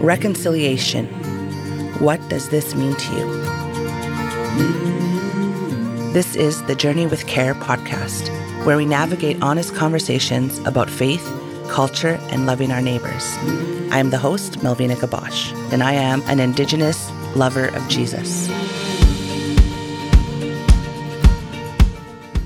Reconciliation. What does this mean to you? This is the Journey with Care podcast, where we navigate honest conversations about faith, culture, and loving our neighbors. I am the host, Melvina Gabosh, and I am an Indigenous lover of Jesus.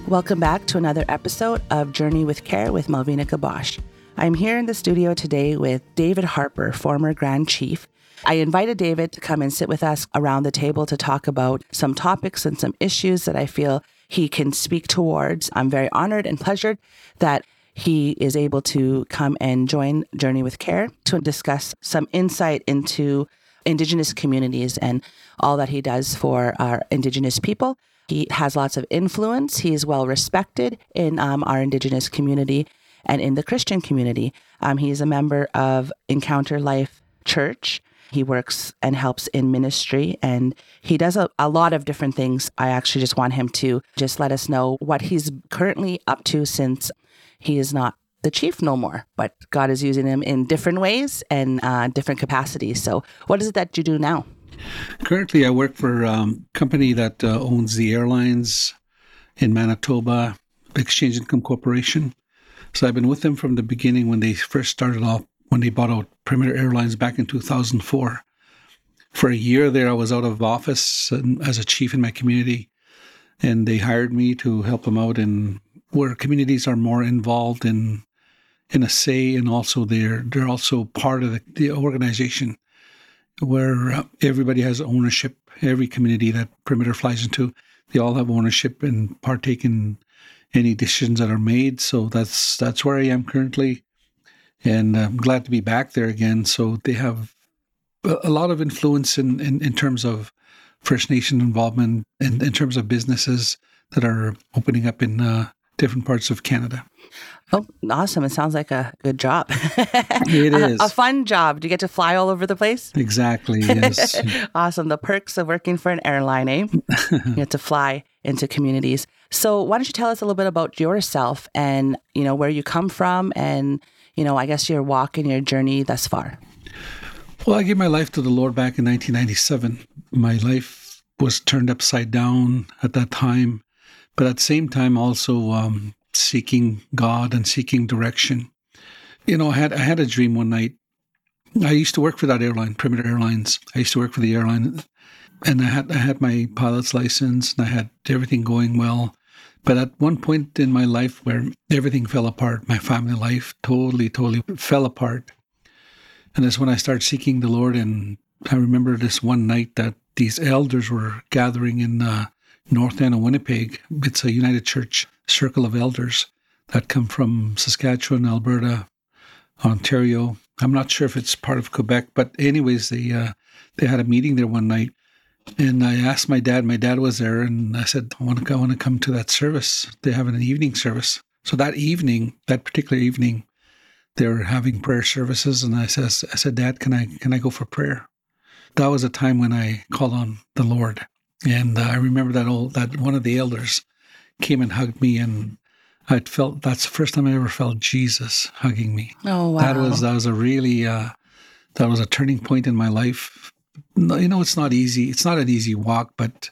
Welcome back to another episode of Journey with Care with Melvina Gabosh. I'm here in the studio today with David Harper, former Grand Chief. I invited David to come and sit with us around the table to talk about some topics and some issues that I feel he can speak towards. I'm very honored and pleasured that he is able to come and join Journey with Care to discuss some insight into Indigenous communities and all that he does for our Indigenous people. He has lots of influence. He is well respected in um, our Indigenous community and in the Christian community. Um, he is a member of Encounter Life Church. He works and helps in ministry and he does a, a lot of different things. I actually just want him to just let us know what he's currently up to since he is not the chief no more, but God is using him in different ways and uh, different capacities. So, what is it that you do now? Currently, I work for a um, company that uh, owns the airlines in Manitoba, Exchange Income Corporation. So I've been with them from the beginning when they first started off, when they bought out Perimeter Airlines back in 2004. For a year there, I was out of office as a chief in my community, and they hired me to help them out in where communities are more involved in in a say, and also they're they're also part of the, the organization where everybody has ownership. Every community that Perimeter flies into, they all have ownership and partake in any decisions that are made. So that's that's where I am currently, and I'm glad to be back there again. So they have a lot of influence in in, in terms of First Nation involvement and in terms of businesses that are opening up in uh, different parts of Canada. Oh, awesome. It sounds like a good job. it is. A, a, fun job. Do you get to fly all over the place? Exactly. Yes. awesome. The perks of working for an airline, eh? you get to fly into communities. So why don't you tell us a little bit about yourself and, you know, where you come from and, you know, I guess your walk and your journey thus far? Well, I gave my life to the Lord back in 1997. My life was turned upside down at that time, but at the same time also um, seeking God and seeking direction. You know, I had I had a dream one night. I used to work for that airline, Perimeter Airlines. I used to work for the airline, and I had I had my pilot's license and I had everything going well. But at one point in my life where everything fell apart, my family life totally, totally fell apart. And that's when I started seeking the Lord. And I remember this one night that these elders were gathering in uh, North End of Winnipeg. It's a United Church circle of elders that come from Saskatchewan, Alberta, Ontario. I'm not sure if it's part of Quebec, but anyways, they uh, they had a meeting there one night, and I asked my dad. My dad was there, and I said, "I want to, I want to come to that service. They have an evening service." So that evening, that particular evening, they were having prayer services, and I says, "I said, Dad, can I can I go for prayer?" That was a time when I called on the Lord, and uh, I remember that old that one of the elders came and hugged me, and I felt that's the first time I ever felt Jesus hugging me. Oh wow! That was that was a really uh, that was a turning point in my life. You know, it's not easy. It's not an easy walk, but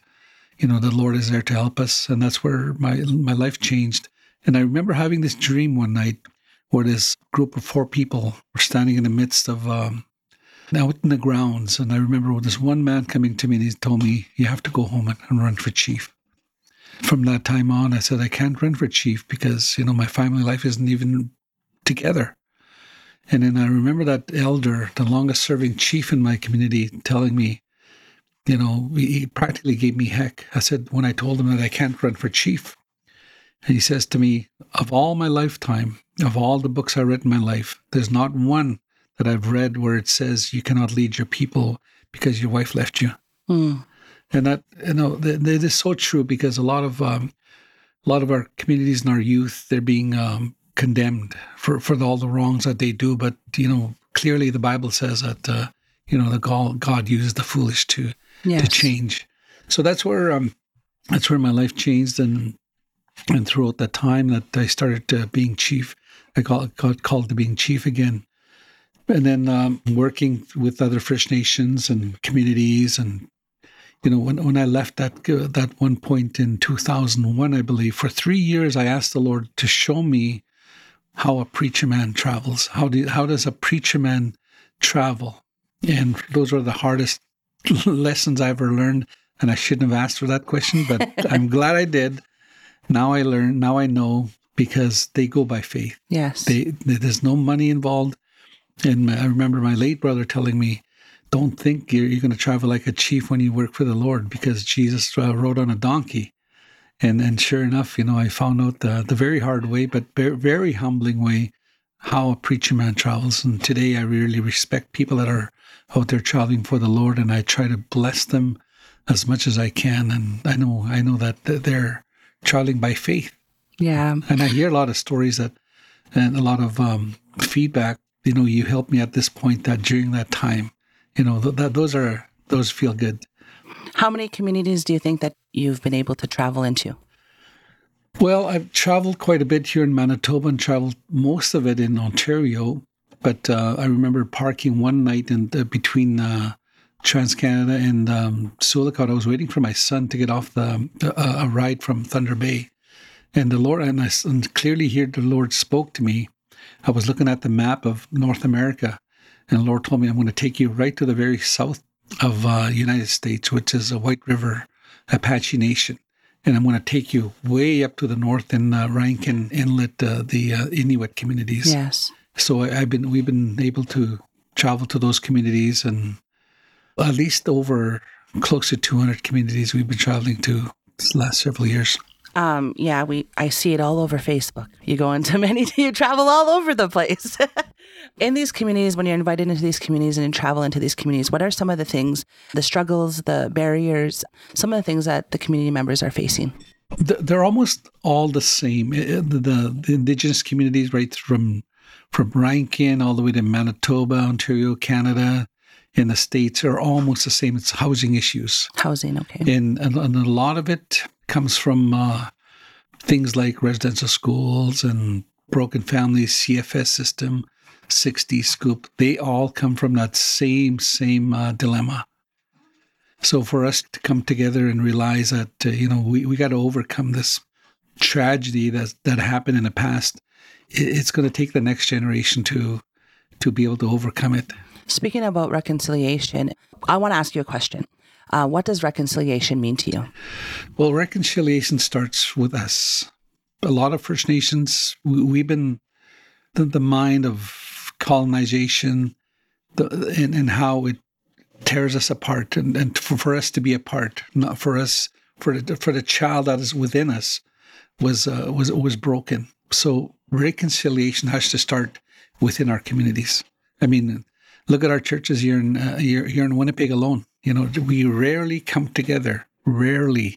you know the Lord is there to help us, and that's where my my life changed. And I remember having this dream one night where this group of four people were standing in the midst of um, out in the grounds, and I remember this one man coming to me and he told me, "You have to go home and run for chief." from that time on, I said, I can't run for chief because, you know, my family life isn't even together. And then I remember that elder, the longest serving chief in my community, telling me, you know, he practically gave me heck. I said, when I told him that I can't run for chief, and he says to me, of all my lifetime, of all the books I read in my life, there's not one that I've read where it says you cannot lead your people because your wife left you. Mm and that you know that, is so true because a lot of um, a lot of our communities and our youth they're being um, condemned for for all the wrongs that they do. But you know, clearly the Bible says that uh, you know the God, God uses the foolish to yes. to change. So that's where um, that's where my life changed, and and throughout that time that I started uh, being chief, I got, got called to being chief again. and then um, working with other First Nations and communities, and you know, when when I left that uh, that one point in 2001, I believe, for three years, I asked the Lord to show me how a preacher man travels. How do how does a preacher man travel? And those are the hardest lessons I ever learned. And I shouldn't have asked for that question, but I'm glad I did. Now I learn. Now I know because they go by faith. Yes. They, there's no money involved. And I remember my late brother telling me, don't think you're, you're going to travel like a chief when you work for the Lord because Jesus uh, rode on a donkey. And and sure enough, you know, I found out the, the very hard way, but very, very humbling way how a preacher man travels. And today I really respect people that are out there traveling for the Lord and I try to bless them as much as I can. And I know I know that they're traveling by faith. Yeah. And I hear a lot of stories that and a lot of um, feedback you know, you helped me at this point that during that time, you know, th- that those are those feel good. How many communities do you think that you've been able to travel into? Well, I've traveled quite a bit here in Manitoba and traveled most of it in Ontario. But uh, I remember parking one night in between uh, Trans Canada and um, Sioux Lookout. I was waiting for my son to get off the uh, a ride from Thunder Bay, and the Lord and I and clearly here the Lord spoke to me I was looking at the map of North America, and the Lord told me I'm going to take you right to the very south of uh, United States, which is a White River Apache Nation, and I'm going to take you way up to the north in uh, Rankin Inlet, uh, the uh, Inuit communities. Yes. So I, I've been we've been able to travel to those communities, and at least over close to 200 communities we've been traveling to this last several years. Um, yeah, we I see it all over Facebook. You go into many, you travel all over the place. in these communities, when you're invited into these communities and you travel into these communities, what are some of the things, the struggles, the barriers, some of the things that the community members are facing? They're almost all the same. The, the, the indigenous communities, right from from Rankin all the way to Manitoba, Ontario, Canada, in the states are almost the same. It's housing issues. Housing, okay. And, and, and a lot of it comes from uh, things like residential schools and broken families, CFS system, Sixties scoop. They all come from that same, same uh, dilemma. So for us to come together and realize that, uh, you know, we, we got to overcome this tragedy that, that happened in the past, it, it's going to take the next generation to to be able to overcome it. Speaking about reconciliation, I want to ask you a question. Uh, what does reconciliation mean to you? Well, reconciliation starts with us. A lot of First Nations, we've been the, the mind of colonization the, and, and how it tears us apart, and, and for, for us to be apart, not for us, for the, for the child that is within us, was uh, was was broken. So reconciliation has to start within our communities. I mean, look at our churches here in uh, here, here in Winnipeg alone. You know, we rarely come together, rarely,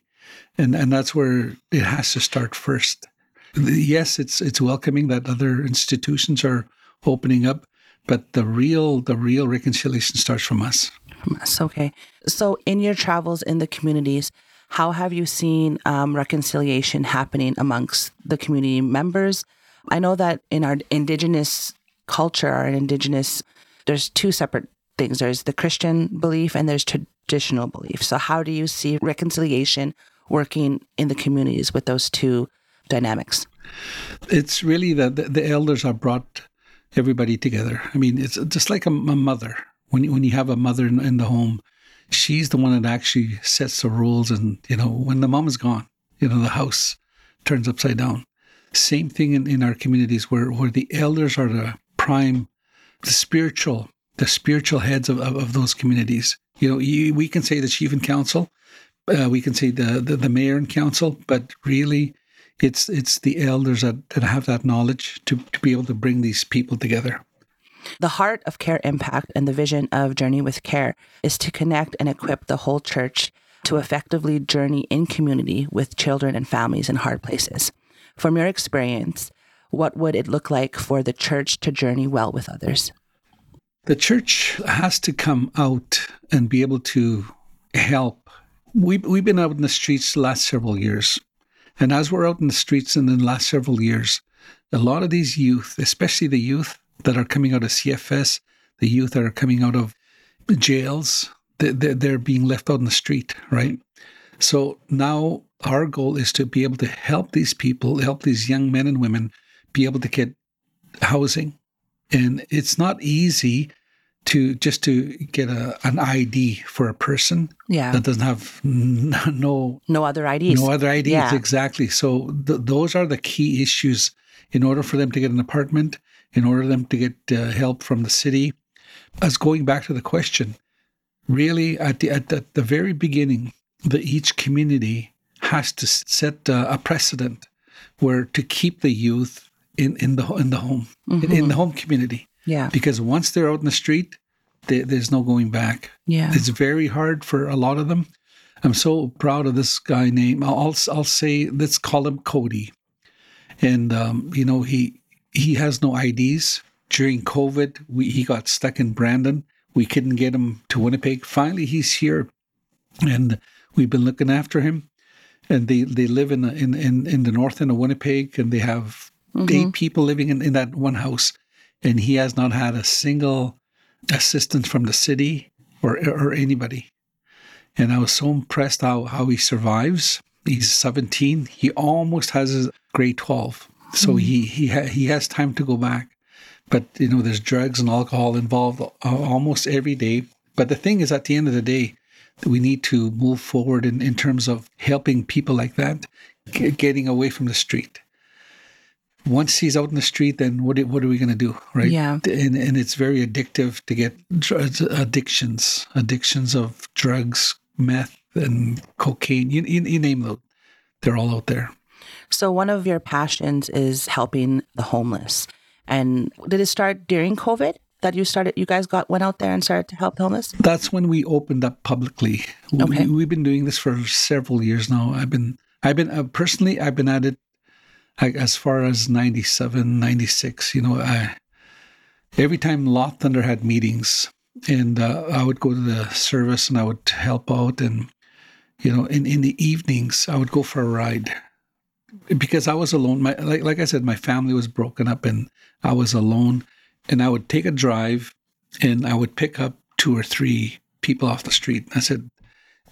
and and that's where it has to start first. Yes, it's it's welcoming that other institutions are opening up, but the real the real reconciliation starts from us. From us, okay. So, in your travels in the communities, how have you seen um, reconciliation happening amongst the community members? I know that in our indigenous culture, our indigenous, there's two separate things there's the Christian belief and there's traditional belief. So, how do you see reconciliation working in the communities with those two dynamics? It's really that the, elders are brought everybody together. I mean, it's just like a, a mother. When you, when you have a mother in, in, the home, she's the one that actually sets the rules. And, you know, when the mom is gone, you know, the house turns upside down. Same thing in, in our communities where, where the elders are the prime, the spiritual the spiritual heads of, of, of those communities. You know, you, we can say the chief and council, uh, we can say the, the, the mayor and council, but really, it's it's the elders that, that have that knowledge to, to be able to bring these people together. The heart of CareImpact and the vision of Journey with Care is to connect and equip the whole church to effectively journey in community with children and families in hard places. From your experience, what would it look like for the church to journey well with others? The church has to come out and be able to help. We've, we've been out in the streets the last several years. And as we're out in the streets in the last several years, a lot of these youth, especially the youth that are coming out of CFS, the youth that are coming out of jails, they're being left out in the street, right? So now our goal is to be able to help these people, help these young men and women be able to get housing. And it's not easy to just to get a an ID for a person yeah. that doesn't have n- no no other IDs. No other IDs, yeah. exactly. So th- those are the key issues in order for them to get an apartment, in order for them to get uh, help from the city. As going back to the question, really at the at the, the very beginning, the each community has to set uh, a precedent where to keep the youth in, in the in the home mm-hmm. in, in, the home community. Yeah. Because once they're out in the street, they, there's no going back. Yeah. It's very hard for a lot of them. I'm so proud of this guy named I'll I'll say let's call him Cody, and um, you know he he has no IDs. During COVID, we, he got stuck in Brandon. We couldn't get him to Winnipeg. Finally, he's here, and we've been looking after him. And they, they live in, in in in the north end of Winnipeg, and they have mm-hmm. eight people living in, in that one house. And he has not had a single assistance from the city or or anybody. And I was so impressed how how he survives. He's 17. He almost has his grade 12, so mm-hmm. he he ha- he has time to go back. But you know, there's drugs and alcohol involved uh, almost every day. But the thing is, at the end of the day, we need to move forward in, in terms of helping people like that g- getting away from the street. Once he's out in the street, then what, what are we going to do, right? Yeah. And, and it's very addictive to get dr- addictions, addictions of drugs, meth, and cocaine. You, you, you name them, they're all out there. So one of your passions is helping the homeless. And did it start during COVID? that you started you guys got went out there and started to help homeless that's when we opened up publicly okay. we, have been doing this for several years now i've been i've been uh, personally i've been at it like, as far as 97 96 you know i every time lot thunder had meetings and uh, i would go to the service and i would help out and you know in, in the evenings i would go for a ride because i was alone my like, like i said my family was broken up and i was alone and I would take a drive and I would pick up two or three people off the street. I said,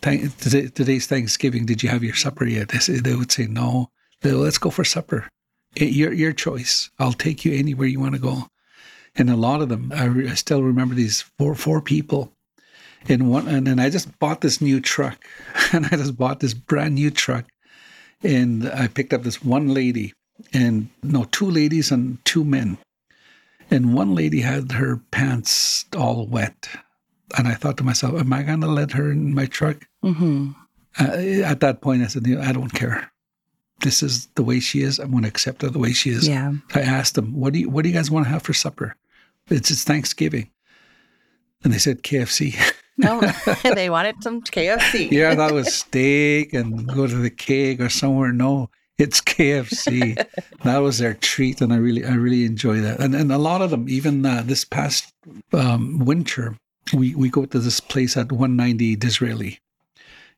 "Thank Today's Thanksgiving. Did you have your supper yet? They, say, they would say, No. Let's go for supper. Your, your choice. I'll take you anywhere you want to go. And a lot of them, I, re, I still remember these four four people. And one, and then I just bought this new truck, and I just bought this brand new truck, and I picked up this one lady, and no, two ladies and two men, and one lady had her pants all wet. And I thought to myself, am I going to let her in my truck? Mm-hmm. Uh, at that point, I said, I don't care. This is the way she is. I'm going to accept her the way she is. Yeah. I asked them, what do you, what do you guys want to have for supper? It's, it's Thanksgiving. And they said KFC. No, they wanted some KFC. yeah, that was steak and go to the cake or somewhere. No, it's KFC. that was their treat, and I really, I really enjoy that. And and a lot of them, even uh, this past um, winter, we we go to this place at 190 Disraeli,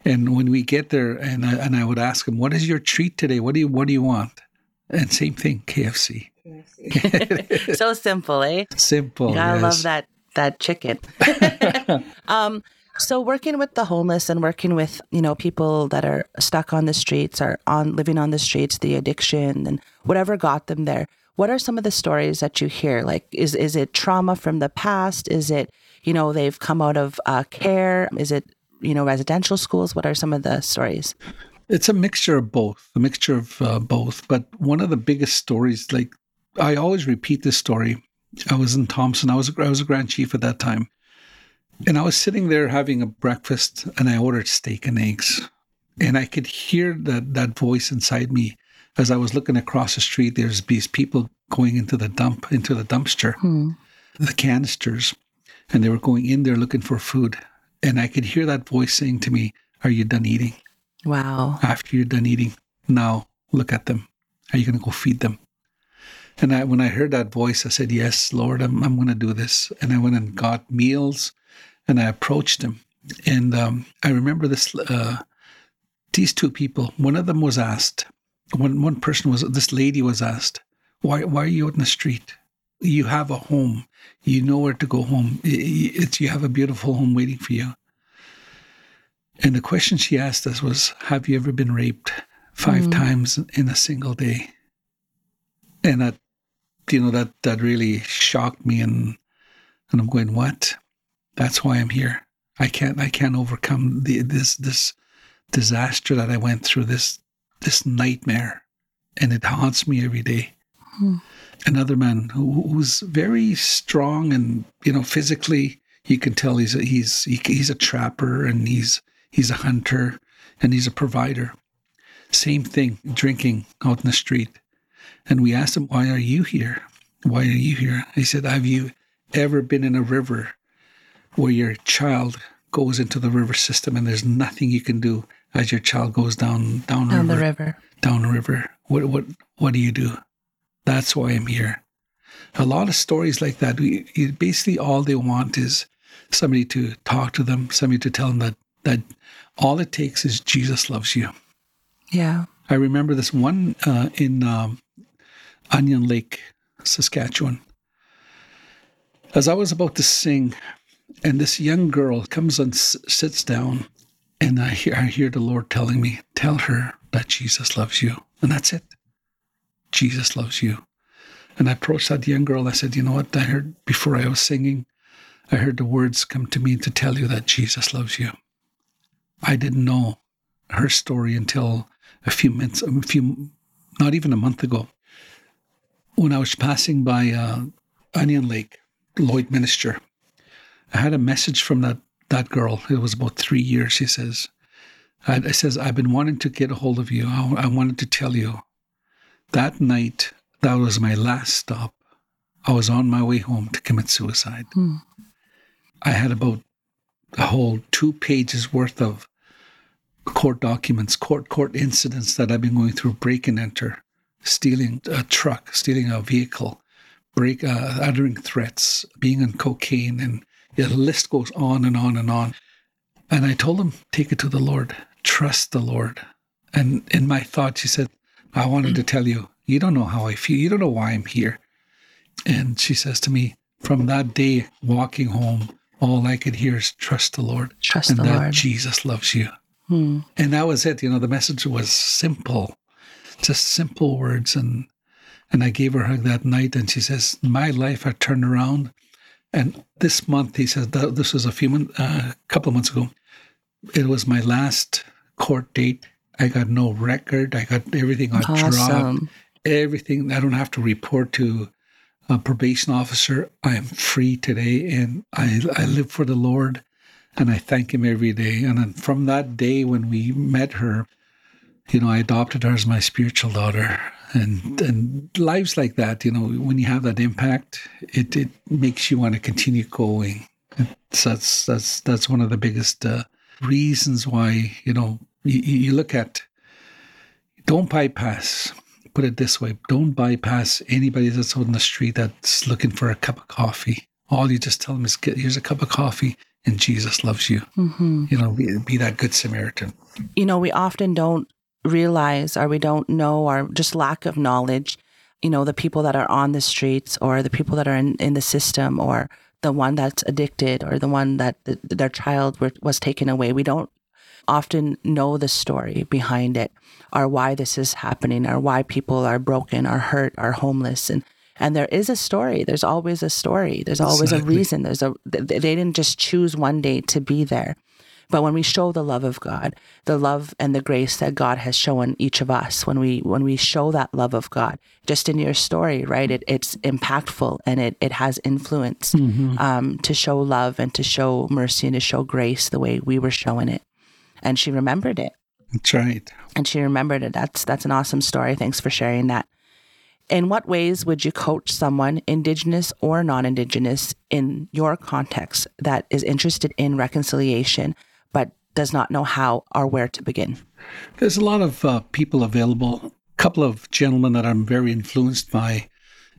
and when we get there, and I, and I would ask them, "What is your treat today? What do you what do you want?" And same thing, KFC. KFC. so simple, eh? Simple. I yes. love that that chicken. um, so working with the homeless and working with, you know, people that are stuck on the streets are on living on the streets, the addiction and whatever got them there. What are some of the stories that you hear? Like is is it trauma from the past? Is it, you know, they've come out of uh, care? Is it, you know, residential schools? What are some of the stories? It's a mixture of both, a mixture of uh, both. But one of the biggest stories, like I always repeat this story. I was in Thompson. I was I was a grand chief at that time, and I was sitting there having a breakfast and I ordered steak and eggs. And I could hear that, that voice inside me as I was looking across the street. There's these people going into the dump, into the dumpster, hmm. the canisters, and they were going in there looking for food. And I could hear that voice saying to me, Are you done eating? Wow. After you're done eating, now look at them. Are you going to go feed them? And I, when I heard that voice, I said, Yes, Lord, I'm, I'm going to do this. And I went and got meals and I approached him. And um, I remember this. Uh, these two people. One of them was asked. One one person was. This lady was asked, "Why why are you out in the street? You have a home. You know where to go home. It's you have a beautiful home waiting for you. And the question she asked us was, "Have you ever been raped five mm. times in a single day?" And that, you know, that that really shocked me. And and I'm going, "What? That's why I'm here. I can't I can't overcome the, this this disaster that I went through. This this nightmare, and it haunts me every day." Mm another man who, who's very strong and you know physically you can tell he's a, he's he, he's a trapper and he's he's a hunter and he's a provider. Same thing drinking out in the street. And we asked him why are you here? Why are you here? He said have you ever been in a river where your child goes into the river system and there's nothing you can do as your child goes down down, down river, the river? down the river. What what what do you do that's why I'm here. A lot of stories like that, we, basically all they want is somebody to talk to them, somebody to tell them that, that all it takes is Jesus loves you. Yeah. I remember this one uh, in um, Onion Lake, Saskatchewan. As I was about to sing, and this young girl comes and s- sits down, and I hear, I hear the Lord telling me, Tell her that Jesus loves you. And that's it. Jesus loves you. And I approached that young girl. I said, You know what? I heard before I was singing, I heard the words come to me to tell you that Jesus loves you. I didn't know her story until a few minutes, a few, not even a month ago, when I was passing by uh, Onion Lake, Lloydminster. I had a message from that that girl. It was about three years. She says, I, I says, I've been wanting to get a hold of you. I, I wanted to tell you that night, that was my last stop. I was on my way home to commit suicide. Hmm. I had about a whole two pages worth of court documents, court court incidents that I've been going through, break and enter, stealing a truck, stealing a vehicle, break, uh, uttering threats, being on cocaine, and the list goes on and on and on. And I told him, take it to the Lord, trust the Lord. And in my thoughts, he said, I wanted to tell you, you don't know how I feel. You don't know why I'm here. And she says to me, from that day, walking home, all I could hear is trust the Lord. Trust and the that Lord. Jesus loves you. Hmm. And that was it. You know, the message was simple, just simple words. And and I gave her a hug that night, and she says, "My life had turned around." And this month, he says, this was a few months, a uh, couple of months ago. It was my last court date I got no record. I got everything got awesome. dropped. Everything. I don't have to report to a probation officer. I am free today, and I I live for the Lord, and I thank Him every day. And then from that day when we met her, you know, I adopted her as my spiritual daughter. And and lives like that, you know, when you have that impact, it it makes you want to continue going. So that's that's that's one of the biggest uh, reasons why you know you, you look at, don't bypass, put it this way, don't bypass anybody that's on the street that's looking for a cup of coffee. All you just tell them is, get, here's a cup of coffee and Jesus loves you. Mm-hmm. You know, be, be that good Samaritan. You know, we often don't realize or we don't know or just lack of knowledge, you know, the people that are on the streets or the people that are in, in the system or the one that's addicted or the one that the, their child were, was taken away. We don't often know the story behind it or why this is happening or why people are broken or hurt or homeless and and there is a story there's always a story there's always exactly. a reason there's a they didn't just choose one day to be there but when we show the love of God, the love and the grace that God has shown each of us, when we when we show that love of God, just in your story, right? It, it's impactful and it it has influence mm-hmm. um, to show love and to show mercy and to show grace the way we were showing it and she remembered it. That's right. And she remembered it. That's that's an awesome story. Thanks for sharing that. In what ways would you coach someone, indigenous or non-indigenous, in your context that is interested in reconciliation but does not know how or where to begin? There's a lot of uh, people available. A couple of gentlemen that I'm very influenced by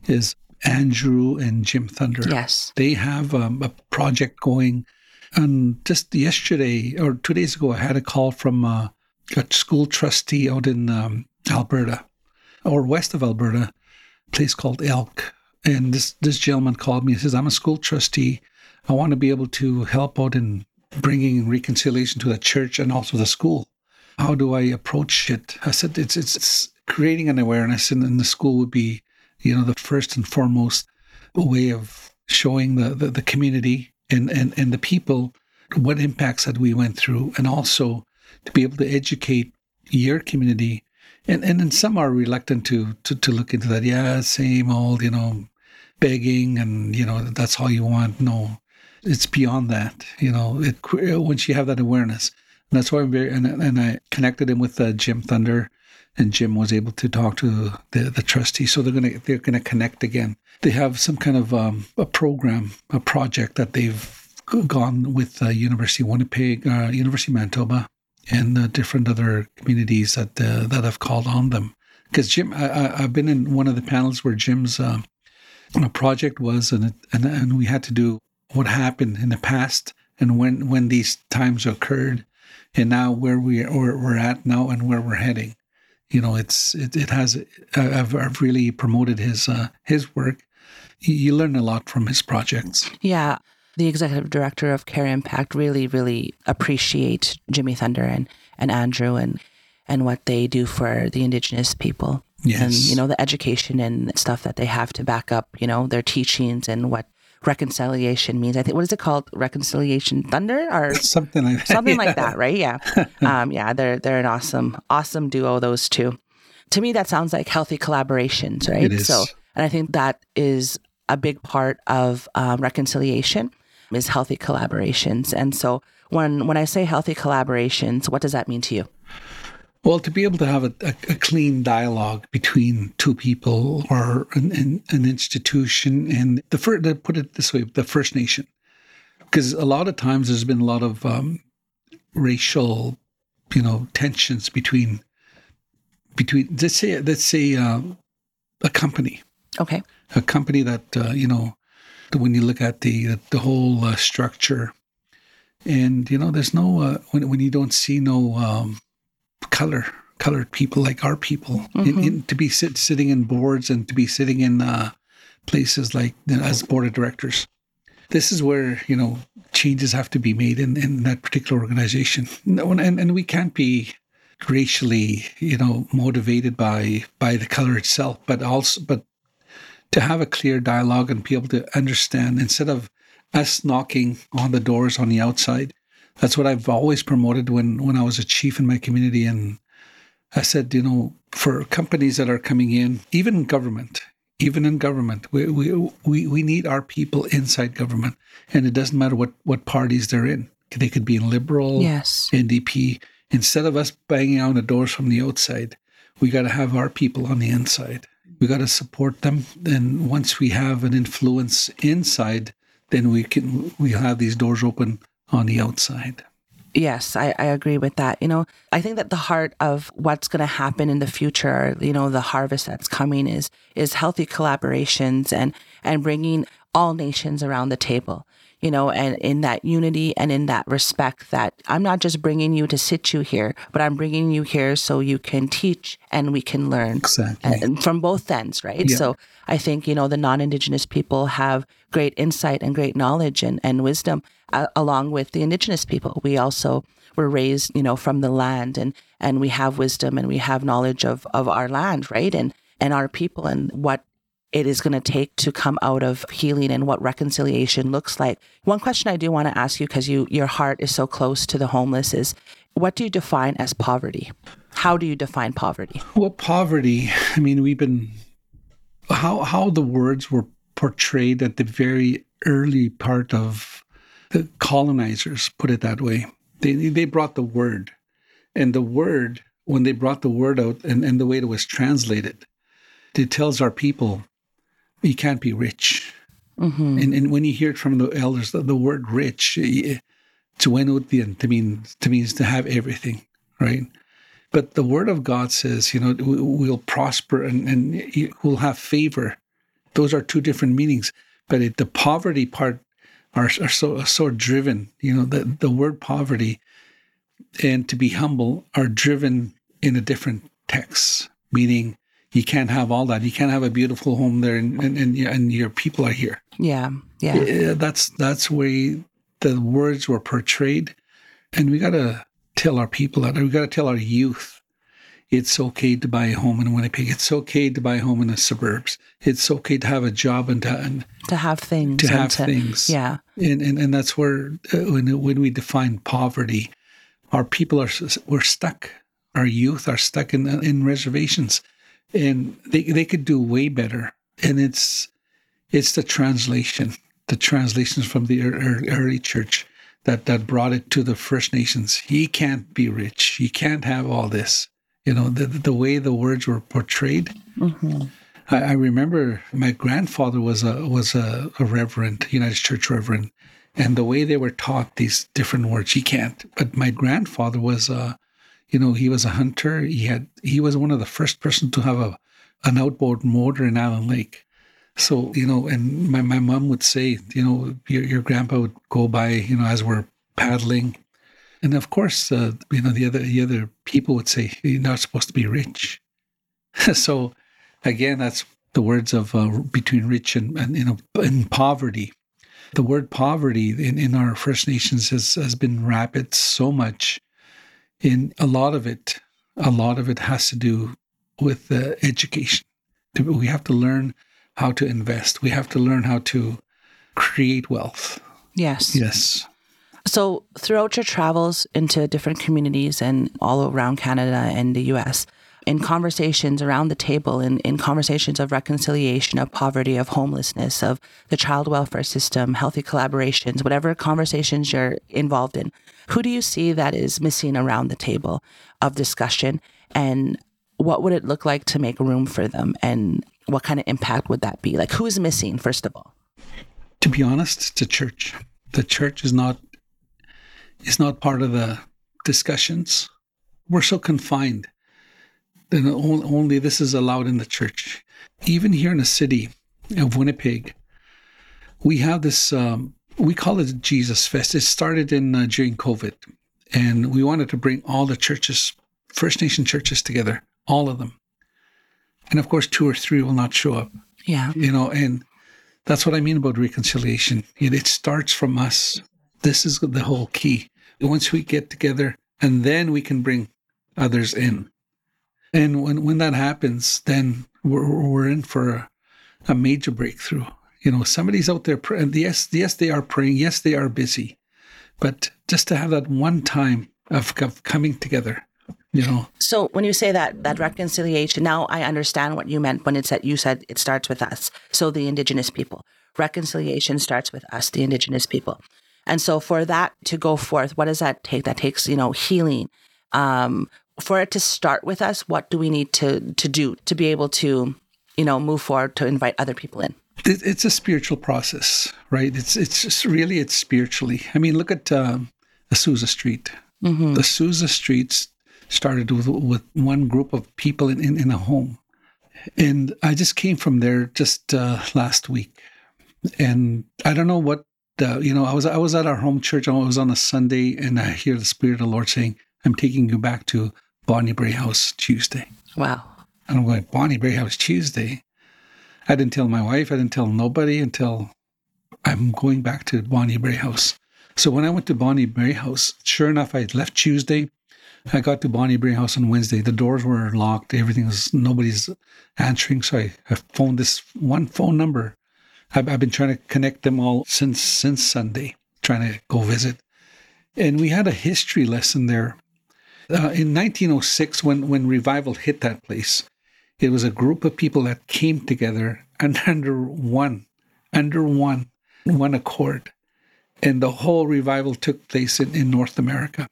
is Andrew and Jim Thunder. Yes, they have um, a project going and just yesterday or two days ago, I had a call from uh, a school trustee out in um, Alberta or west of Alberta, a place called Elk. and this this gentleman called me and says, "I'm a school trustee. I want to be able to help out in bringing reconciliation to the church and also the school. How do I approach it?" I said, "It's it's, it's creating an awareness, and, and the school would be, you know, the first and foremost way of showing the the, the community and, and and the people what impacts that we went through, and also to be able to educate your community." And, and and some are reluctant to, to to look into that. Yeah, same old, you know, begging and you know that's all you want no it's beyond that you know it once you have that awareness and that's why i'm very and, and i connected him with uh, jim thunder and jim was able to talk to the, the trustee so they're gonna they're gonna connect again they have some kind of um, a program a project that they've gone with uh, university of winnipeg uh, university of manitoba and uh, different other communities that uh, that have called on them because jim I, have been in one of the panels where jim's uh, project was, and, and and we had to do what happened in the past and when when these times occurred, and now where we we're at now and where we're heading. You know, it's it, it has. I've, I've really promoted his uh, his work. You learn a lot from his projects. Yeah, the executive director of CareImpact really, really appreciate Jimmy Thunder and, and Andrew and and what they do for the Indigenous people. Yes. And, you know, the education and stuff that they have to back up, you know, their teachings and what reconciliation means. I think, what is it called? Reconciliation Thunder or something like that. Something yeah. like that, right? Yeah. um, yeah, they're, they're an awesome, awesome duo, those two. To me, that sounds like healthy collaborations, right? It is. So, and I think that is a big part of um, reconciliation is healthy collaborations. And so when, when I say healthy collaborations, what does that mean to you? Well, to be able to have a, a, clean dialogue between two people or an, an, an institution and the first, to put it this way, the First Nation, because a lot of times there's been a lot of um, racial, you know, tensions between between let's say let's say uh, a company, okay, a company that uh, you know, when you look at the the whole uh, structure, and you know, there's no uh, when when you don't see no um, color colored people like our people mm-hmm. in, in, to be sit, sitting in boards and to be sitting in uh, places like as board of directors this is where you know changes have to be made in, in that particular organization and, and we can't be racially you know motivated by by the color itself but also but to have a clear dialogue and be able to understand instead of us knocking on the doors on the outside that's what I've always promoted when when I was a chief in my community. And I said, you know, for companies that are coming in, even in government, even in government, we we we, we need our people inside government, and it doesn't matter what what parties they're in. They could be in Liberal, yes, NDP. Instead of us banging on the doors from the outside, we got to have our people on the inside. We got to support them. And once we have an influence inside, then we can we have these doors open on the outside. Yes, I, I agree with that. You know, I think that the heart of what's going to happen in the future, you know, the harvest that's coming is is healthy collaborations and and bringing all nations around the table you know, and in that unity and in that respect that I'm not just bringing you to sit you here, but I'm bringing you here so you can teach and we can learn. Exactly. And from both ends, right? Yeah. So I think, you know, the non Indigenous people have great insight and great knowledge and, and wisdom uh, along with the Indigenous people. We also were raised, you know, from the land and, and we have wisdom and we have knowledge of, of our land, right? And, and our people and what it is going to take to come out of healing and what reconciliation looks like. One question I do want to ask you because you your heart is so close to the homeless is what do you define as poverty? How do you define poverty? Well, poverty, I mean, we've been how how the words were portrayed at the very early part of the colonizers, put it that way. They they brought the word. And the word, when they brought the word out and, and the way it was translated, it tells our people you can't be rich. Mm-hmm. And, and when you hear it from the elders, the, the word rich, to means to means to have everything, right? But the word of God says, you know, we'll prosper and, and we'll have favor. Those are two different meanings. But it, the poverty part are, are so so driven. You know, the, the word poverty and to be humble are driven in a different text, meaning you can't have all that. You can't have a beautiful home there, and and, and, and your people are here. Yeah, yeah. Yeah, That's that's where the words were portrayed, and we got to tell our people that. We got to tell our youth it's okay to buy a home in Winnipeg. It's okay to buy a home in the suburbs. It's okay to have a job and to, and to have things. To have things. Yeah. And, and, and that's where, uh, when, when we define poverty, our people are, we're stuck. Our youth are stuck in, in reservations and they, they could do way better. And it's, it's the translation, the translations from the early church that, that brought it to the First Nations. He can't be rich. He can't have all this you know, the, the way the words were portrayed. Mm-hmm. I, I, remember my grandfather was a was a, a reverend, United Church reverend, and the way they were taught these different words, he can't. But my grandfather was a, you know, he was a hunter. He had he was one of the first person to have a an outboard motor in Island Lake. So, you know, and my, my mom would say, you know, your, your grandpa would go by, you know, as we're paddling and of course, uh, you know, the other the other people would say you're not supposed to be rich. so, again, that's the words of uh, between rich and, and you know in poverty. The word poverty in, in our First Nations has, has been rapid so much. In a lot of it, a lot of it has to do with uh, education. We have to learn how to invest. We have to learn how to create wealth. Yes. Yes. So, throughout your travels into different communities and all around Canada and the US, in conversations around the table, in, in conversations of reconciliation, of poverty, of homelessness, of the child welfare system, healthy collaborations, whatever conversations you're involved in, who do you see that is missing around the table of discussion? And what would it look like to make room for them? And what kind of impact would that be? Like, who is missing, first of all? To be honest, the church. The church is not is not part of the discussions. We're so confined that only this is allowed in the church. Even here in the city of Winnipeg, we have this, um, we call it Jesus Fest. It started in uh, during COVID, and we wanted to bring all the churches, First Nation churches together, all of them. And of course, two or three will not show up. Yeah. You know, and that's what I mean about reconciliation. It, it starts from us. This is the whole key once we get together and then we can bring others in. And when, when that happens, then we're, we're in for a, a major breakthrough. You know, somebody's out there, and yes, yes, they are praying. Yes, they are busy. But just to have that one time of, of coming together, you know. So when you say that that reconciliation, now I understand what you meant when it said you said it starts with us. So the indigenous people. Reconciliation starts with us, the indigenous people. And so for that to go forth, what does that take? That takes, you know, healing. Um, for it to start with us, what do we need to to do to be able to, you know, move forward to invite other people in? It's a spiritual process, right? It's it's just really it's spiritually. I mean, look at uh, Azusa Street. Mm-hmm. The Azusa Streets started with with one group of people in, in, in a home, and I just came from there just uh, last week, and I don't know what uh, you know, I was I was at our home church. I was on a Sunday, and I hear the Spirit of the Lord saying, "I'm taking you back to Bonnie Brae House Tuesday." Wow. And I'm going, Bonnie Brae House Tuesday. I didn't tell my wife. I didn't tell nobody until I'm going back to Bonnie Brae House. So when I went to Bonnie Brae House, sure enough, I left Tuesday. I got to Bonnie Brae House on Wednesday. The doors were locked. Everything was nobody's answering. So I, I phoned this one phone number I've, I've been trying to connect them all since since Sunday, trying to go visit. And we had a history lesson there. Uh, in 1906, when, when revival hit that place, it was a group of people that came together and under one, under one, one accord. And the whole revival took place in, in North America.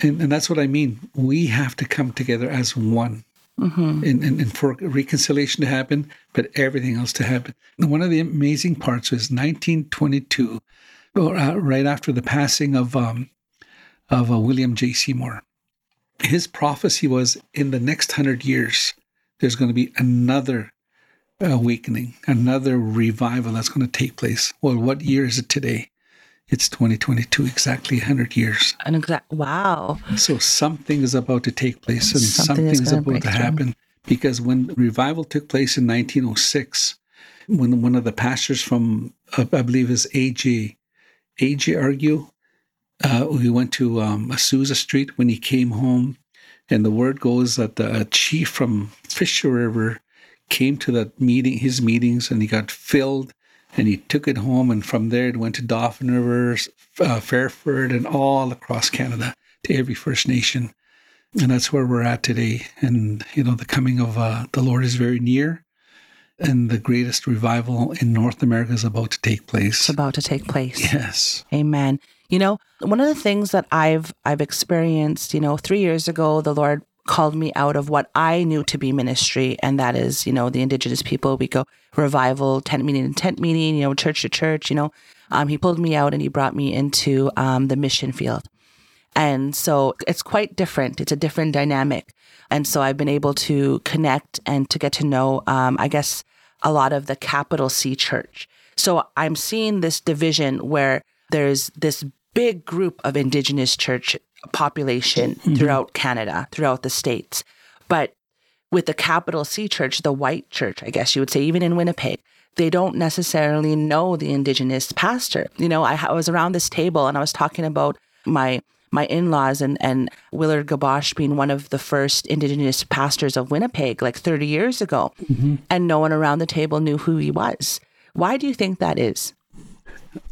And, and that's what I mean. We have to come together as one mm-hmm. and, and, and, for reconciliation to happen, but everything else to happen. And one of the amazing parts was 1922, uh, right after the passing of um, of uh, William J. Seymour. His prophecy was in the next hundred years, there's going to be another awakening, another revival that's going to take place. Well, what year is it today? It's 2022, exactly 100 years. An exact wow. So something is about to take place and something, something is about to happen because when revival took place in 1906, when one of the pastors from, I believe is AJ, AJ Argue, uh, we went to um, Azusa Street when he came home, and the word goes that the chief from Fisher River came to that meeting, his meetings, and he got filled, and he took it home, and from there it went to Dauphin River, uh, Fairford, and all across Canada to every First Nation, and that's where we're at today. And you know, the coming of uh, the Lord is very near, and the greatest revival in North America is about to take place. It's about to take place. Yes. Amen. You know, one of the things that I've I've experienced, you know, 3 years ago the Lord called me out of what I knew to be ministry and that is, you know, the indigenous people we go revival, tent meeting tent meeting, you know, church to church, you know. Um, he pulled me out and he brought me into um, the mission field. And so it's quite different. It's a different dynamic. And so I've been able to connect and to get to know, um, I guess, a lot of the capital C church. So I'm seeing this division where there's this big group of indigenous church population mm-hmm. throughout Canada, throughout the states. But with the capital C church, the white church, I guess you would say, even in Winnipeg, they don't necessarily know the indigenous pastor. You know, I, I was around this table and I was talking about my my in-laws and, and Willard Gabosch being one of the first indigenous pastors of Winnipeg like 30 years ago. Mm-hmm. And no one around the table knew who he was. Why do you think that is?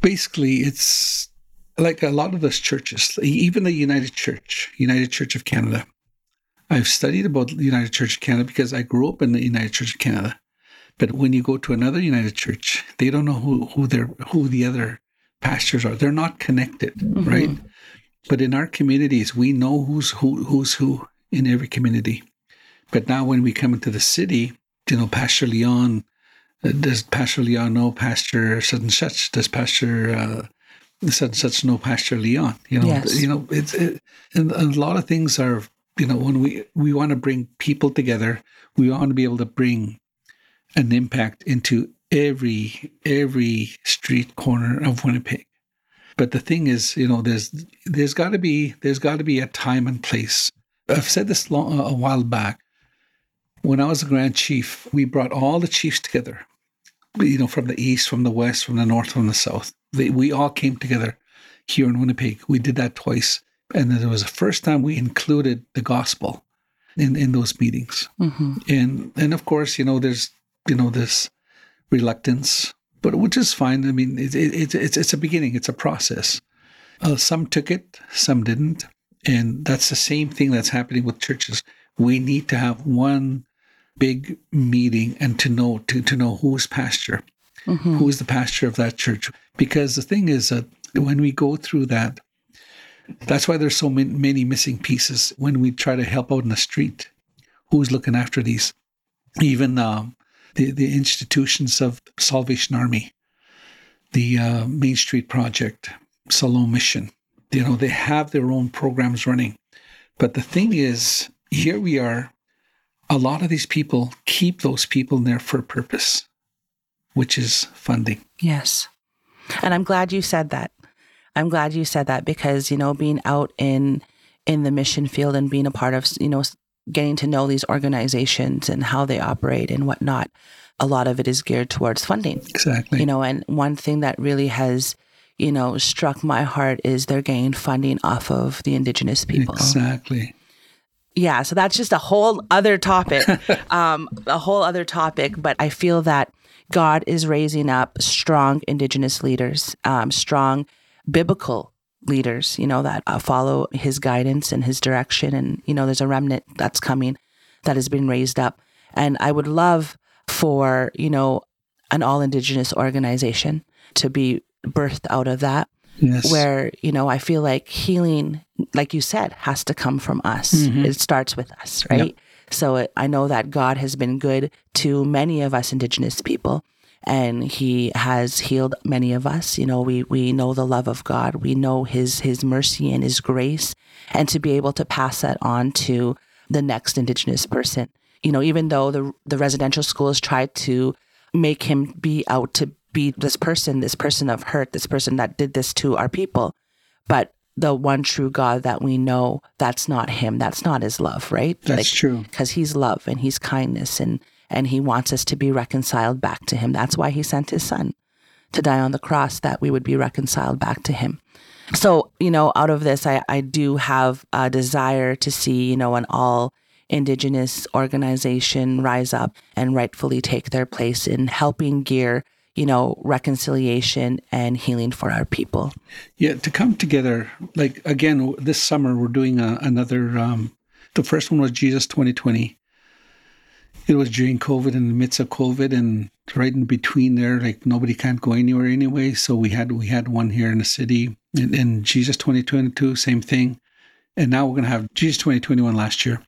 Basically, it's like a lot of those churches, even the United Church, United Church of Canada. I've studied about the United Church of Canada because I grew up in the United Church of Canada. But when you go to another United Church, they don't know who who they're who the other pastors are. They're not connected, mm-hmm. right? But in our communities, we know who's who, who's who in every community. But now when we come into the city, you know, Pastor Leon, uh, does Pastor Leon know Pastor such and such? Does Pastor uh, such and such know Pastor Leon? You know, yes. you know, it's it, and a lot of things are, you know, when we we want to bring people together, we want to be able to bring an impact into every every street corner of Winnipeg. But the thing is, you know, there's there's got to be there's got to be a time and place. I've said this long, a while back. When I was a Grand Chief, we brought all the chiefs together. You know, from the east, from the west, from the north, from the south. They, we all came together here in Winnipeg. We did that twice, and it was the first time we included the gospel in in those meetings. Mm-hmm. And and of course, you know, there's you know this reluctance but which is fine. I mean, it, it, it's it's a beginning. It's a process. Uh, some took it, some didn't, and that's the same thing that's happening with churches. We need to have one big meeting and to know to, to know who's pastor, mm-hmm. who is the pastor of that church. Because the thing is that when we go through that, that's why there's so many, many missing pieces when we try to help out in the street. Who's looking after these? Even um, the, the institutions of Salvation Army, the uh, Main Street Project, Siloam Mission. You know, they have their own programs running. But the thing is, here we are, a lot of these people keep those people there for a purpose, which is funding. Yes. And I'm glad you said that. I'm glad you said that because, you know, being out in in the mission field and being a part of, you know, getting to know these organizations and how they operate and whatnot, a lot of it is geared towards funding. Exactly. You know, and one thing that really has, you know, struck my heart is they're getting funding off of the indigenous people. Exactly. Yeah, so that's just a whole other topic, um, a whole other topic. But I feel that God is raising up strong indigenous leaders, um, strong biblical leaders, you know, that uh, follow his guidance and his direction. And, you know, there's a remnant that's coming that has been raised up. And I would love for, you know, an all indigenous organization to be birthed out of that. Yes. Where, you know, I feel like healing, like you said, has to come from us. Mm-hmm. It starts with us, right? Yep. So it, I know that God has been good to many of us indigenous people and he has healed many of us. You know, we, we know the love of God. We know his, his mercy and his grace and to be able to pass that on to the next indigenous person. You know, even though the, the residential schools tried to make him be out to be this person, this person of hurt, this person that did this to our people. But the one true God that we know, that's not him. That's not his love, right? That's like, true. Because he's love and he's kindness and and he wants us to be reconciled back to him. That's why he sent his son to die on the cross that we would be reconciled back to him. So, you know, out of this, I, I do have a desire to see, you know, an all Indigenous organization rise up and rightfully take their place in helping gear, you know, reconciliation and healing for our people. Yeah, to come together, like again, this summer we're doing a, another, um, the first one was Jesus 2020 it was during COVID, in the midst of COVID, and right in between there, like nobody can't go anywhere anyway. So we had we had one here in the city, and, in Jesus 2022, same thing, and now we're gonna have Jesus 2021 last year,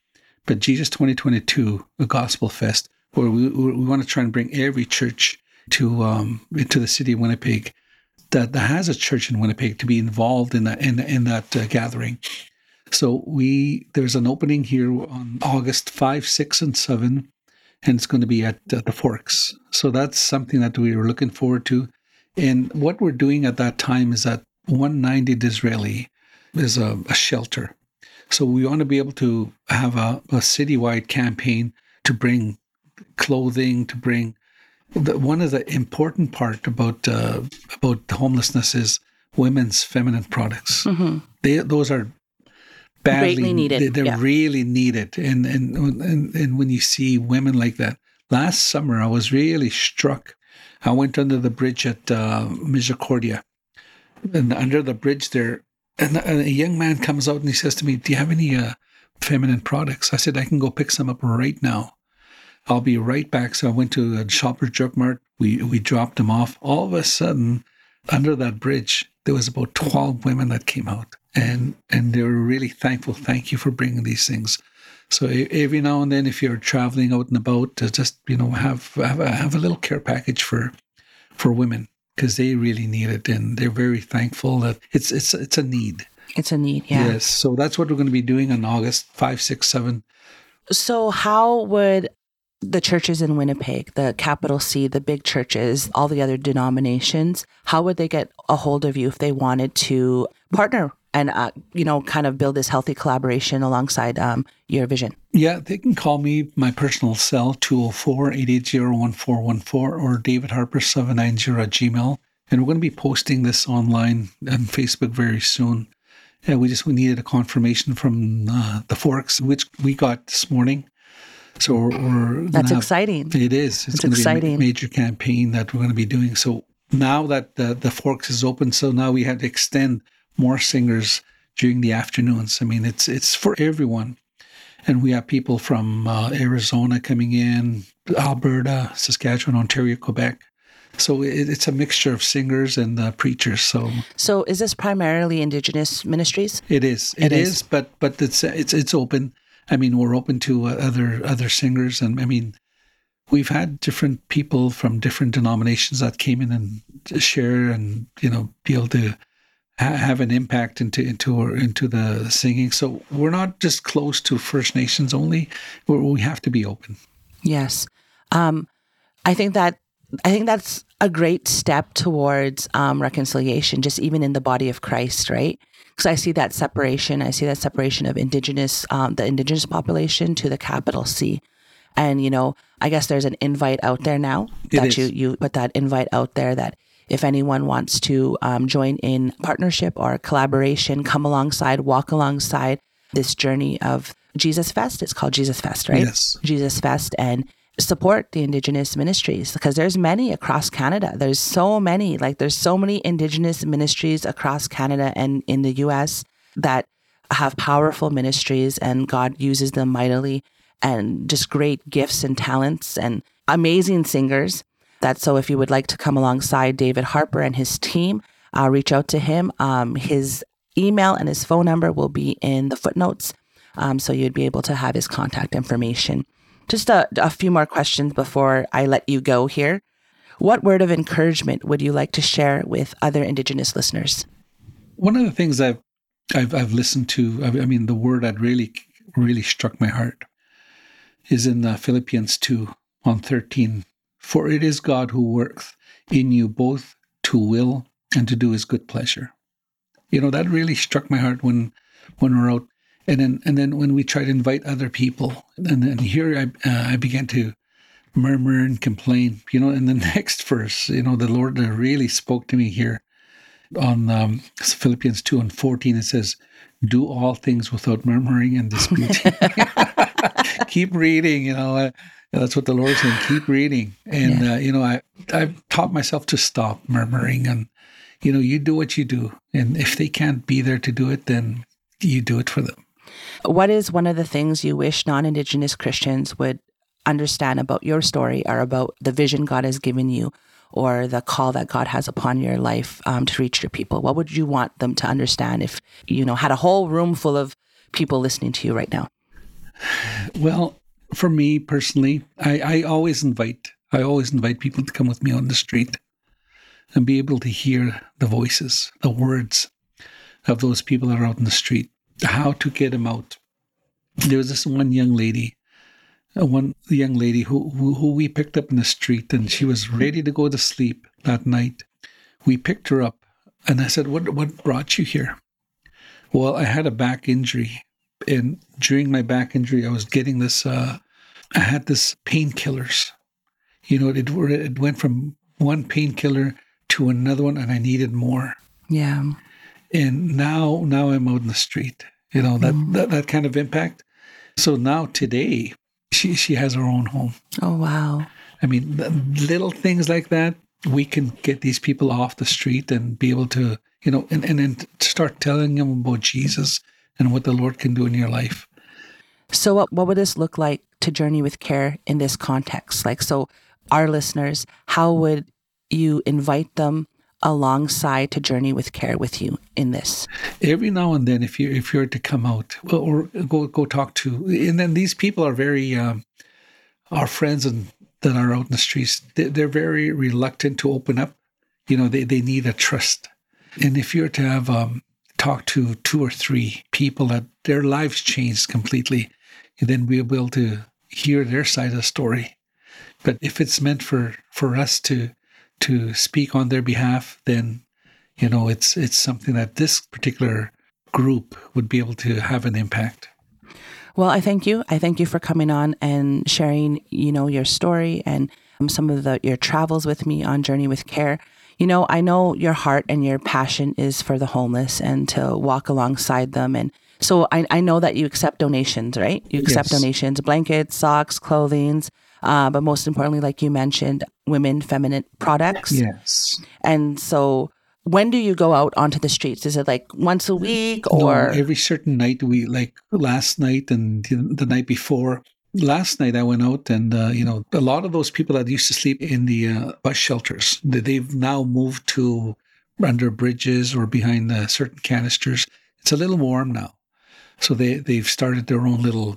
but Jesus 2022, a Gospel Fest, where we we want to try and bring every church to um into the city of Winnipeg that, that has a church in Winnipeg to be involved in that in in that uh, gathering. So we there's an opening here on August 5, 6, and 7 and it's going to be at uh, the Forks. So that's something that we were looking forward to. And what we're doing at that time is that 190 Disraeli is a, a shelter. So we want to be able to have a, a citywide campaign to bring clothing, to bring the, one of the important part about uh, about homelessness is women's feminine products. Mm-hmm. They, those are badly Greatly needed. They, are yeah. really needed, and, and and and when you see women like that, last summer I was really struck. I went under the bridge at uh, Misericordia, and under the bridge there, and a young man comes out and he says to me, "Do you have any uh, feminine products?" I said, "I can go pick some up right now." I'll be right back. So I went to a Shoppers Drug Mart. We we dropped them off. All of a sudden, under that bridge, there was about twelve women that came out and and they were really thankful. Thank you for bringing these things. So every now and then, if you're traveling out and about, uh, just you know have have a, have a little care package for for women because they really need it, and they're very thankful that it's it's it's a need. It's a need, yeah. Yes. So that's what we're going to be doing on August five, six, seven. So how would the churches in Winnipeg, the capital C, the big churches, all the other denominations, how would they get a hold of you if they wanted to partner and uh, you know kind of build this healthy collaboration alongside um, your vision? Yeah they can call me my personal cell 204-880-1414 or david harper 790 at gmail. And we're going to be posting this online on facebook very soon. Yeah, we just we needed a confirmation from uh, the forks which we got this morning so we're, we're that's have, exciting it is it's, exciting. major campaign that we're going to be doing so now that the, the forks is open so now we have to extend more singers during the afternoons. I mean, it's it's for everyone, and we have people from uh, Arizona coming in, Alberta, Saskatchewan, Ontario, Quebec. So it, it's a mixture of singers and uh, preachers. So, so is this primarily Indigenous ministries? It is. it, it is. is. But but it's it's it's open. I mean, we're open to uh, other other singers, and I mean, we've had different people from different denominations that came in and share and you know be able to ha- have an impact into into into the singing. So we're not just close to First Nations only. We have to be open. Yes, um, I think that I think that's a great step towards um, reconciliation, just even in the body of Christ, right? Because I see that separation. I see that separation of indigenous, um, the indigenous population to the capital C. And you know, I guess there's an invite out there now it that is. you you put that invite out there that if anyone wants to um, join in partnership or collaboration, come alongside, walk alongside this journey of Jesus Fest. It's called Jesus Fest, right? Yes. Jesus Fest and support the indigenous ministries because there's many across Canada. There's so many, like there's so many indigenous ministries across Canada and in the US that have powerful ministries and God uses them mightily and just great gifts and talents and amazing singers that so if you would like to come alongside David Harper and his team, uh, reach out to him. Um, his email and his phone number will be in the footnotes, um, so you'd be able to have his contact information. Just a, a few more questions before I let you go here. What word of encouragement would you like to share with other Indigenous listeners? One of the things I've I've, I've listened to, I mean, the word that really really struck my heart is in uh, Philippians two on thirteen for it is God who works in you both to will and to do his good pleasure. You know, that really struck my heart when when we're out. And then and then when we try to invite other people, and then here I uh, I began to murmur and complain. You know, in the next verse, you know, the Lord really spoke to me here on um, Philippians two and fourteen. It says, "Do all things without murmuring and disputing." Keep reading. You know. Uh, that's what the Lord saying. Keep reading, and yeah. uh, you know, I I've taught myself to stop murmuring, and you know, you do what you do, and if they can't be there to do it, then you do it for them. What is one of the things you wish non-Indigenous Christians would understand about your story, or about the vision God has given you, or the call that God has upon your life um, to reach your people? What would you want them to understand if you know had a whole room full of people listening to you right now? Well, for me personally, I, I always invite I always invite people to come with me on the street and be able to hear the voices, the words of those people that are out in the street, how to get them out. There was this one young lady, uh, one young lady who, who, who we picked up in the street, and she was ready to go to sleep that night. We picked her up, and I said, "What what brought you here?" Well, I had a back injury, and during my back injury, I was getting this. Uh, I had this painkillers. You know, it it went from one painkiller to another one, and I needed more. Yeah. And now, now I'm out in the street. You know that mm. that, that kind of impact. So now today, she she has her own home. Oh wow! I mean, little things like that, we can get these people off the street and be able to, you know, and and then start telling them about Jesus and what the Lord can do in your life. So, what, what would this look like to journey with care in this context? Like, so our listeners, how would you invite them alongside to journey with care with you in this? Every now and then, if you if you're to come out or go go talk to, and then these people are very um, our friends and that are out in the streets. They're very reluctant to open up. You know, they they need a trust. And if you're to have um, talk to two or three people that their lives changed completely, then we'll be able to hear their side of the story. But if it's meant for, for us to to speak on their behalf, then you know it's it's something that this particular group would be able to have an impact. Well, I thank you. I thank you for coming on and sharing, you know, your story and um, some of the your travels with me on Journey with Care. You know, I know your heart and your passion is for the homeless and to walk alongside them and so I, I know that you accept donations, right? You accept yes. donations, blankets, socks, clothing, uh, but most importantly, like you mentioned, women feminine products. Yes. And so when do you go out onto the streets? Is it like once a week or no, every certain night? We like last night and the night before. Last night I went out and uh, you know a lot of those people that used to sleep in the uh, bus shelters they've now moved to under bridges or behind uh, certain canisters. It's a little warm now, so they, they've started their own little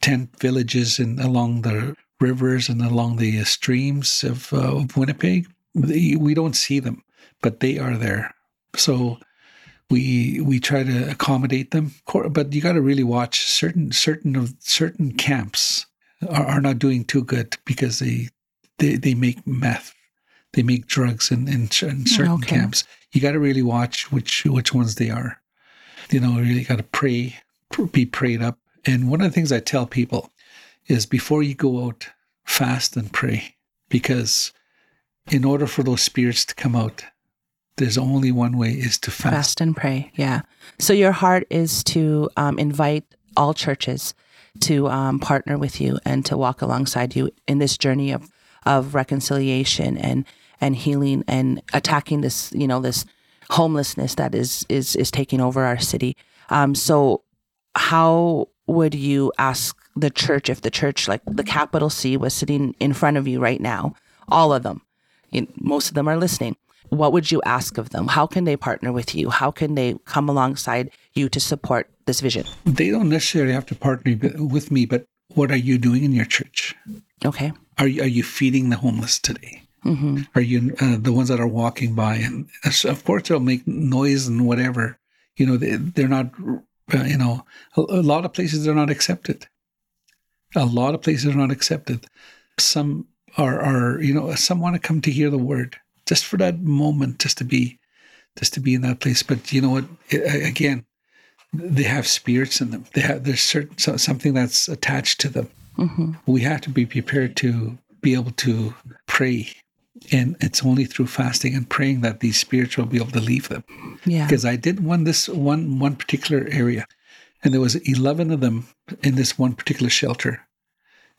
tent villages in, along the rivers and along the streams of, uh, of Winnipeg. They, we don't see them, but they are there. So we we try to accommodate them, but you got to really watch certain certain of certain camps are, are not doing too good because they they, they make meth, they make drugs in, in, in certain okay. camps. You got to really watch which which ones they are you know, really got to pray, be prayed up. And one of the things I tell people is before you go out, fast and pray. Because in order for those spirits to come out, there's only one way is to fast. Fast and pray. Yeah. So your heart is to um, invite all churches to um, partner with you and to walk alongside you in this journey of, of reconciliation and, and healing and attacking this, you know, this homelessness that is is is taking over our city. Um, so, how would you ask the church if the church, like the capital C, was sitting in front of you right now? All of them, most of them are listening. What would you ask of them? How can they partner with you? How can they come alongside you to support this vision? They don't necessarily have to partner with me, but what are you doing in your church? Okay. Are you, are you feeding the homeless today? Mm-hmm. Are you uh, the ones that are walking by? And of course, they'll make noise and whatever. You know, they, they're not. Uh, you know, a, a, lot of places they're not accepted. A lot of places are not accepted. Some are, are you know, some want to come to hear the word just for that moment, just to be, just to be in that place. But you know what? It, again, they have spirits in them. They have there's certain something that's attached to them. Mm-hmm. We have to be prepared to be able to pray, and it's only through fasting and praying that these spirits will be able to leave them. Yeah. Because I did one this one one particular area, and there was eleven of them in this one particular shelter,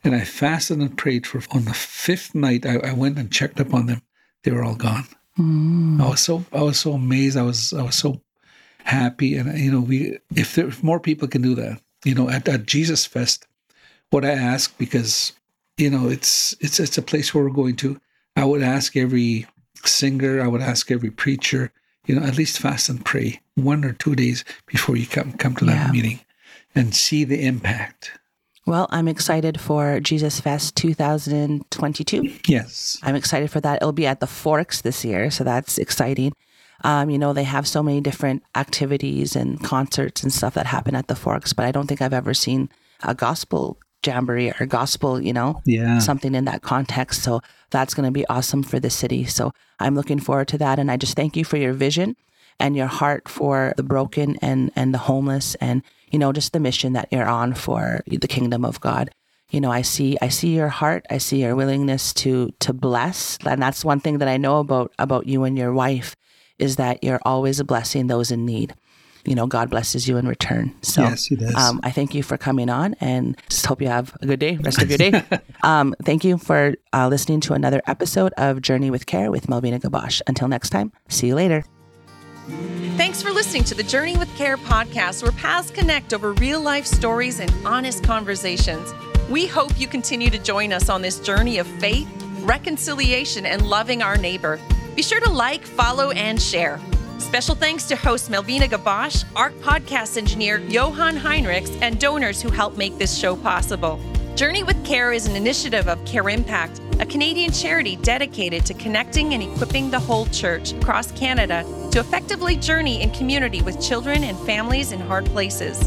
and I fasted and prayed for. On the fifth night, I, I went and checked up on them. They were all gone. Mm. I was so I was so amazed. I was I was so happy, and you know, we if there if more people can do that, you know, at, at Jesus Fest, what I ask because you know it's it's it's a place where we're going to. I would ask every singer, I would ask every preacher, you know, at least fast and pray one or two days before you come come to that yeah. meeting, and see the impact well, I'm excited for Jesus Fest 2022. Yes. I'm excited for that. It'll be at the Forks this year, so that's exciting. Um, you know, they have so many different activities and concerts and stuff that happen at the Forks, but I don't think I've ever seen a gospel jamboree or gospel, you know, yeah. something in that context. So that's going to be awesome for the city. So I'm looking forward to that. And I just thank you for your vision and your heart for the broken and, and the homeless and you know, just the mission that you're on for the kingdom of God. You know, I see I see your heart, I see your willingness to to bless. And that's one thing that I know about about you and your wife is that you're always blessing those in need. You know, God blesses you in return. So yes, he does. Um, I thank you for coming on and just hope you have a good day, rest of your day. um, thank you for uh, listening to another episode of Journey with Care with Melvina Gabosh. Until next time, see you later. Thanks for listening to the Journey with Care podcast, where paths connect over real life stories and honest conversations. We hope you continue to join us on this journey of faith, reconciliation, and loving our neighbor. Be sure to like, follow, and share. Special thanks to host Melvina Gabosh, Ark podcast engineer Johan Heinrichs, and donors who help make this show possible. Journey with Care is an initiative of CareImpact, a Canadian charity dedicated to connecting and equipping the whole church across Canada to effectively journey in community with children and families in hard places.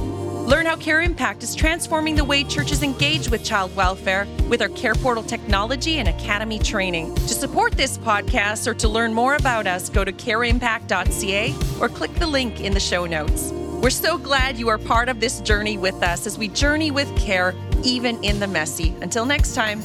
Learn how CareImpact is transforming the way churches engage with child welfare with our CarePortal technology and academy training. To support this podcast or to learn more about us, go to careimpact.ca or click the link in the show notes. We're so glad you are part of this journey with us as we journey with care, even in the messy. Until next time.